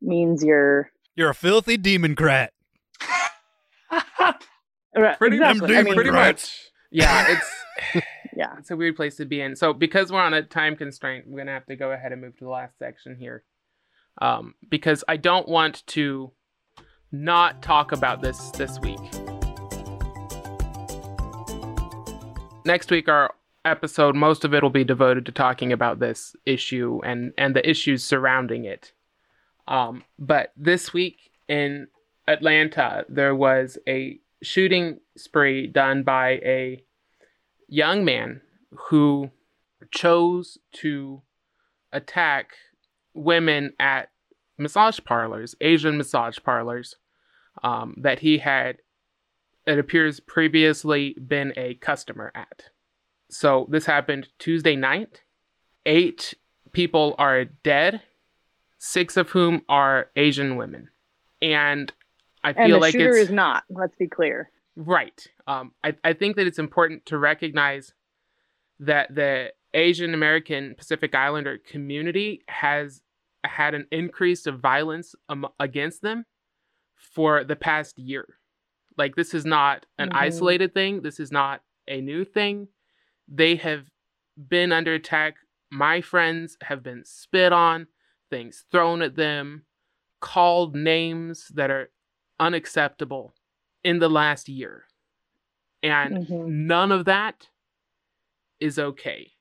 means you're You're a filthy democrat. Right, Pretty, exactly. I mean, pretty much. Yeah, it's yeah. it's a weird place to be in. So because we're on a time constraint, we're gonna have to go ahead and move to the last section here, um, because I don't want to not talk about this this week. Next week, our episode, most of it will be devoted to talking about this issue and and the issues surrounding it. Um, but this week in Atlanta, there was a shooting spree done by a young man who chose to attack women at massage parlors, Asian massage parlors, um, that he had, it appears, previously been a customer at. So this happened Tuesday night. Eight people are dead, six of whom are Asian women. And I feel And the like shooter it's is not. Let's be clear. Right. Um, I, I think that it's important to recognize that the Asian American Pacific Islander community has had an increase of violence um, against them for the past year. Like, this is not an Mhm. isolated thing, this is not a new thing. They have been under attack. My friends have been spit on, things thrown at them, called names that are unacceptable in the last year. And Mhm. none of that is okay.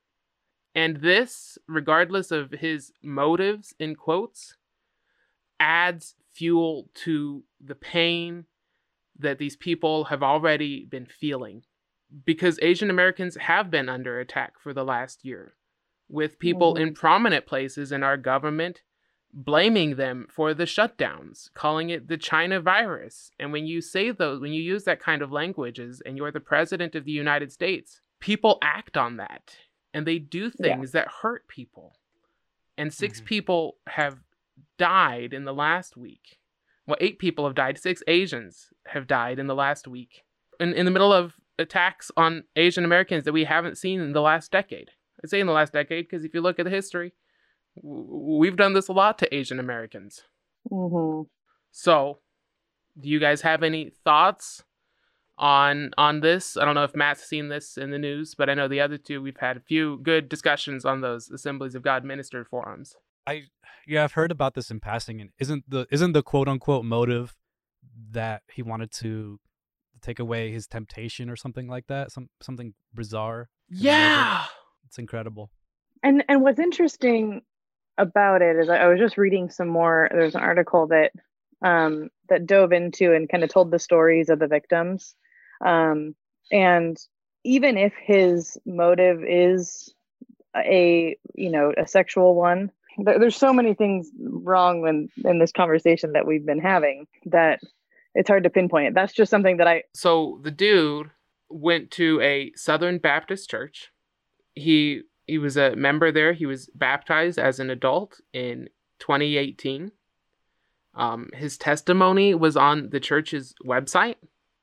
And this, regardless of his motives, in quotes, adds fuel to the pain that these people have already been feeling. Because Asian Americans have been under attack for the last year, with people Mhm. in prominent places in our government blaming them for the shutdowns, calling it the China virus. And when you say those, when you use that kind of languages and you're the president of the United States, people act on that and they do things that hurt people. And 6 Mhm. people have died in the last week. Well, eight people have died. Six Asians have died in the last week. In, in the middle of attacks on Asian Americans that we haven't seen in the last decade. I say in the last decade because if you look at the history, we've done this a lot to Asian Americans. Mhm. So, do you guys have any thoughts on on this? I don't know if Matt's seen this in the news, but I know the other two we've had a few good discussions on those Assemblies of God minister forums. I yeah, I've heard about this in passing, and isn't the isn't the quote unquote motive that he wanted to take away his temptation or something like that? Some something bizarre. Yeah. It's incredible. And and what's interesting about it is I, was just reading some more. There's an article that um, that dove into and kind of told the stories of the victims. Um, and even if his motive is a you know a sexual one, there, there's so many things wrong in in this conversation that we've been having that it's hard to pinpoint. That's just something that I So the dude went to a Southern Baptist church. He he was a member there. He was baptized as an adult in 2018. Um, his testimony was on the church's website.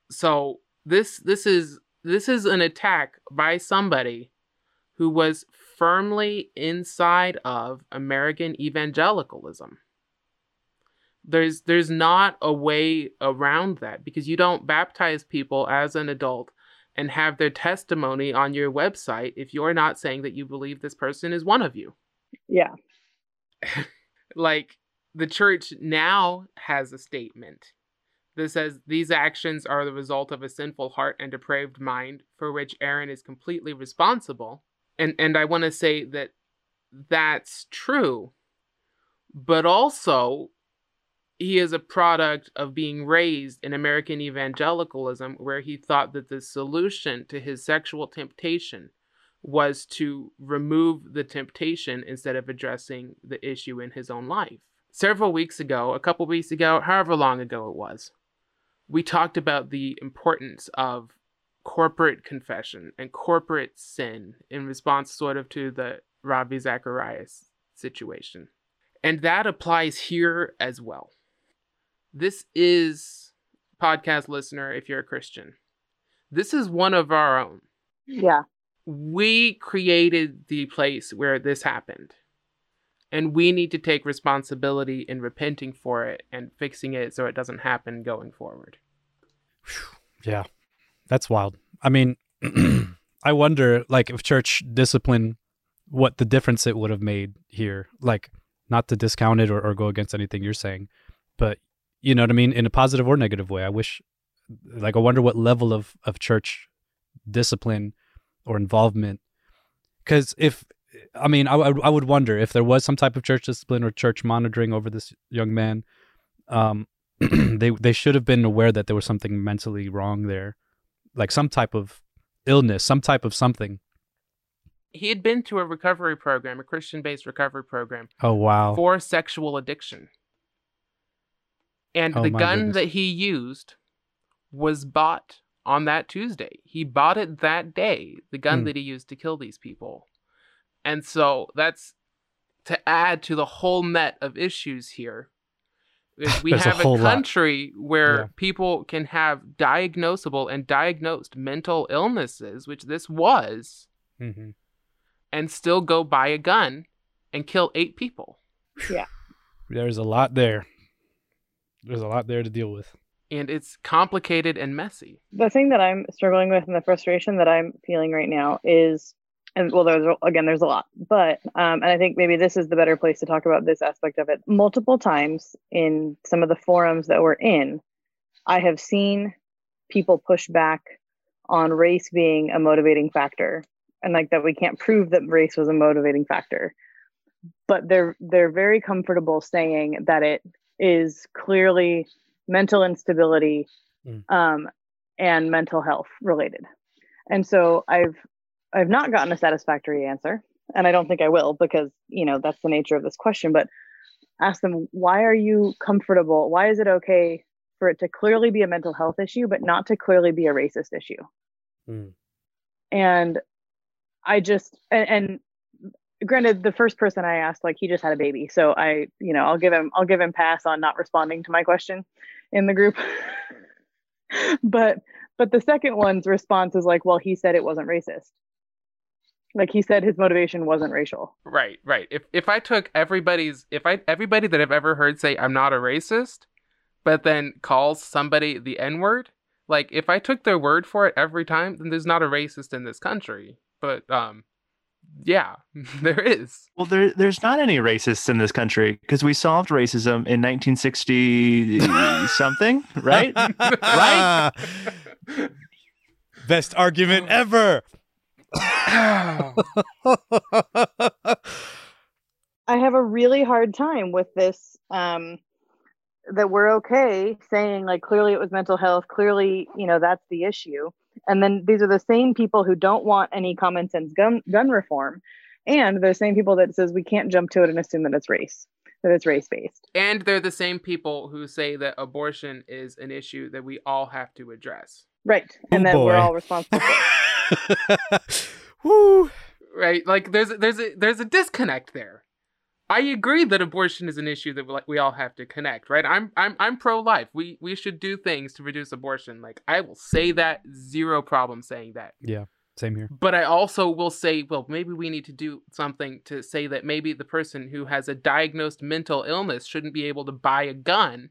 So this this is this is an attack by somebody who was firmly inside of American evangelicalism. There's there's not a way around that because you don't baptize people as an adult and have their testimony on your website if you're not saying that you believe this person is one of you. yeah Like the church now has a statement that says these actions are the result of a sinful heart and depraved mind for which Aaron is completely responsible. And and I want to say that that's true. But also he is a product of being raised in American evangelicalism where he thought that the solution to his sexual temptation was to remove the temptation instead of addressing the issue in his own life. Several weeks ago, a couple weeks ago, however long ago it was, we talked about the importance of corporate confession and corporate sin in response sort of to the Ravi Zacharias situation. And that applies here as well. This is podcast listener if you're a Christian. This is one of our own. Yeah. We created the place where this happened. And we need to take responsibility in repenting for it and fixing it so it doesn't happen going forward. Yeah, that's wild. I mean, I wonder, like, if church discipline, what the difference it would have made here. Like, not to discount it or, or go against anything you're saying, but you know what I mean, in a positive or negative way. I wish, like, I wonder what level of of church discipline or involvement, because if I mean, I, I would wonder if there was some type of church discipline or church monitoring over this young man. Um, they they should have been aware that there was something mentally wrong there, like some type of illness, some type of something. He had been to a recovery program, a Christian based recovery program Oh wow! for sexual addiction. And Oh, the gun goodness. that he used was bought on that Tuesday. He bought it that day, the gun Hmm. that he used to kill these people. And so that's to add to the whole net of issues here. is We There's a have a, whole lot. country where Yeah. people can have diagnosable and diagnosed mental illnesses, which this was, hmm and still go buy a gun and kill eight people. Yeah. There's a lot there. There's a lot there to deal with. And it's complicated and messy. the thing that I'm struggling with and the frustration that I'm feeling right now is, and well, there's again, there's a lot, but um, and I think maybe this is the better place to talk about this aspect of it. Multiple times in some of the forums that we're in, I have seen people push back on race being a motivating factor, and like that we can't prove that race was a motivating factor, but they're they're very comfortable saying that it is clearly mental instability um, and mental health related. And so I've I've not gotten a satisfactory answer, and I don't think I will because you know that's the nature of this question. But ask them why are you comfortable? Why is it okay for it to clearly be a mental health issue, but not to clearly be a racist issue? Mm. And I just and, and granted the first person I asked like he just had a baby, so I you know I'll give him I'll give him pass on not responding to my question in the group. but but the second one's response is like, well, he said it wasn't racist. Like he said his motivation wasn't racial. Right, right. If if I took everybody's if I everybody that I've ever heard say I'm not a racist, but then calls somebody the N-word, like if I took their word for it every time, then there's not a racist in this country. But um yeah, there is. Well, there, there's not any racists in this country because we solved racism in 1960 something, right? right? Best argument ever. I have a really hard time with this um that we're okay saying like clearly it was mental health, clearly, you know, that's the issue. And then these are the same people who don't want any common sense gun gun reform. And they're the same people that says we can't jump to it and assume that it's race, that it's race based. And they're the same people who say that abortion is an issue that we all have to address. Right. Oh, and Oh, that we're all responsible for Woo. right like there's there's a there's a disconnect there i agree that abortion is an issue that we, like, we all have to connect right i'm i'm i'm pro-life we we should do things to reduce abortion like i will say that zero problem saying that Yeah, same here. but i also will say well maybe we need to do something to say that maybe the person who has a diagnosed mental illness shouldn't be able to buy a gun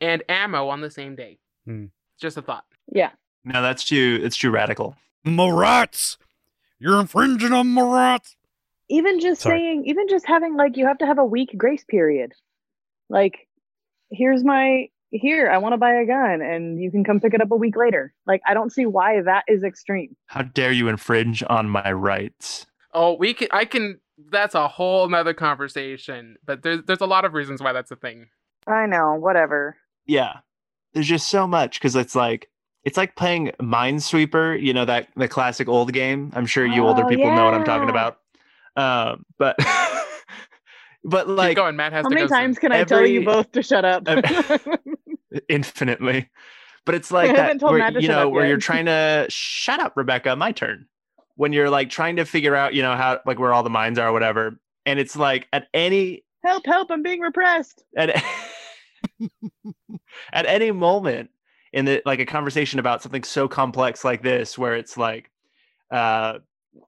and ammo on the same day Hmm. just a thought Yeah. No, that's too it's too radical. Marats! You're infringing on my rights. Even just Sorry. saying even just having like you have to have a week grace period like here's my here i want to buy a gun and you can come pick it up a week later like i don't see why that is extreme How dare you infringe on my rights? Oh, we can. I can. That's a whole nother conversation. But there's there's a lot of reasons why that's a thing. i know whatever Yeah. There's just so much because it's like it's like playing Minesweeper, you know that the classic old game. I'm sure you older Oh, people know what I'm talking about. Um, but but Keep like going. Matt has How to many go soon. times can I tell you both to shut up? infinitely. But it's like that where, you know where yet. you're trying to shut up, Rebecca. My turn. When you're like trying to figure out, you know how like where all the mines are, or whatever, and it's like at any help, help, I'm being repressed. at at any moment in the like a conversation about something so complex like this where it's like uh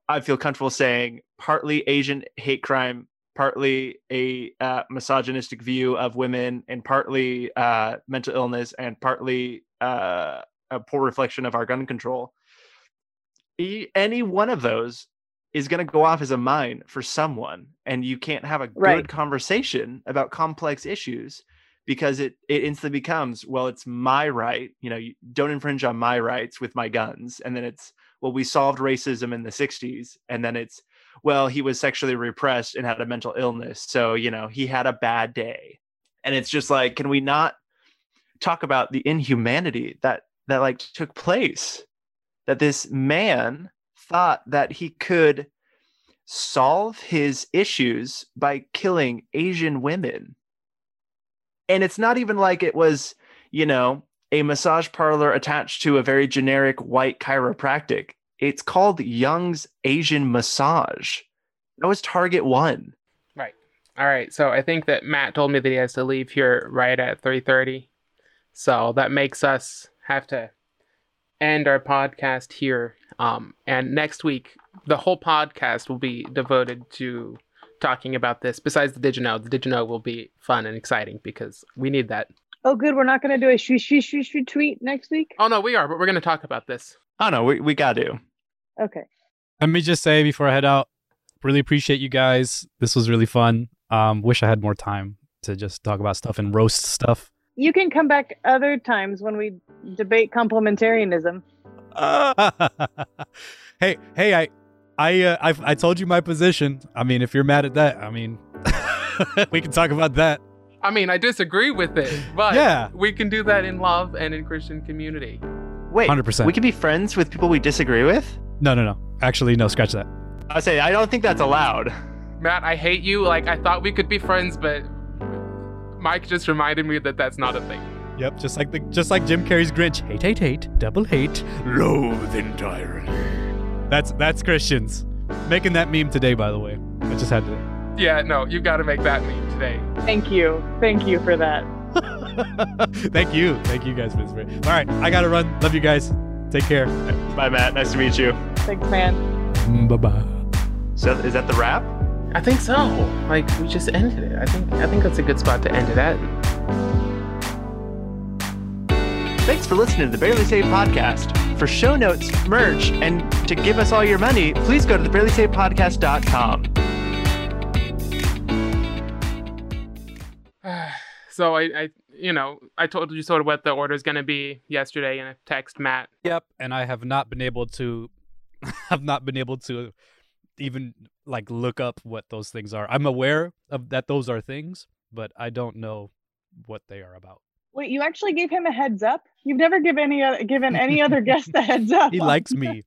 i feel comfortable saying partly asian hate crime partly a uh, misogynistic view of women and partly uh mental illness and partly uh a poor reflection of our gun control. E- any one of those is going to go off as a mine for someone and you can't have a good conversation about complex issues because it it instantly becomes well it's my right you know you don't infringe on my rights with my guns and then it's well we solved racism in the 60s and then it's well he was sexually repressed and had a mental illness so you know he had a bad day. And it's just like can we not talk about the inhumanity that that like took place? That this man thought that he could solve his issues by killing asian women. And it's not even like it was you know a massage parlor attached to a very generic white chiropractic it's called young's asian massage that was target one Right. All right. So I think that Matt told me that he has to leave here right at 3:30. So that makes us have to end our podcast here. Um, and next week, the whole podcast will be devoted to talking about this. Besides the Didjaknow, the Didjaknow will be fun and exciting because we need that. Oh, good. We're not going to do a shoo shoo shoo shoo tweet next week. Oh no, we are, but we're going to talk about this. oh no we, we got to Okay. Let me just say before I head out, really appreciate you guys. This was really fun. Um, wish I had more time to just talk about stuff and roast stuff. You can come back other times when we debate complementarianism. hey, hey, I, I, uh, I, I told you my position. I mean, if you're mad at that, I mean, we can talk about that. I mean, I disagree with it, but Yeah. we can do that in love and in Christian community. wait 100%. we can be friends with people we disagree with No, no, no. Actually, no. Scratch that. i say i don't think that's allowed Matt, I hate you. Like I thought we could be friends, but Mike just reminded me that that's not a thing. Yep, just like the, just like Jim Carrey's Grinch. Hate, hate, hate, double hate. Loathe entirely. That's that's Christians. Making that meme today, by the way. I just had to. Yeah, no, you've got to make that meme today. Thank you. Thank you for that. Thank you, thank you guys for this. All right, I gotta run. Love you guys. Take care. bye matt nice to meet you Thanks, man. Bye bye. so is that the wrap I think so. Like we just ended it. I think I think that's a good spot to end it at. Thanks for listening to the Barely Saved podcast. For show notes, merch, and to give us all your money, please go to thebarelysavedpodcast.com. so I, I, you know, I told you sort of what the order is gonna be yesterday, in a text Matt. Yep, and I have not been able to. have not been able to even like look up what those things are. I'm aware of that those are things, but I don't know what they are about. Wait, you actually gave him a heads up? You've never given any other, given any other guest a heads up. He likes me.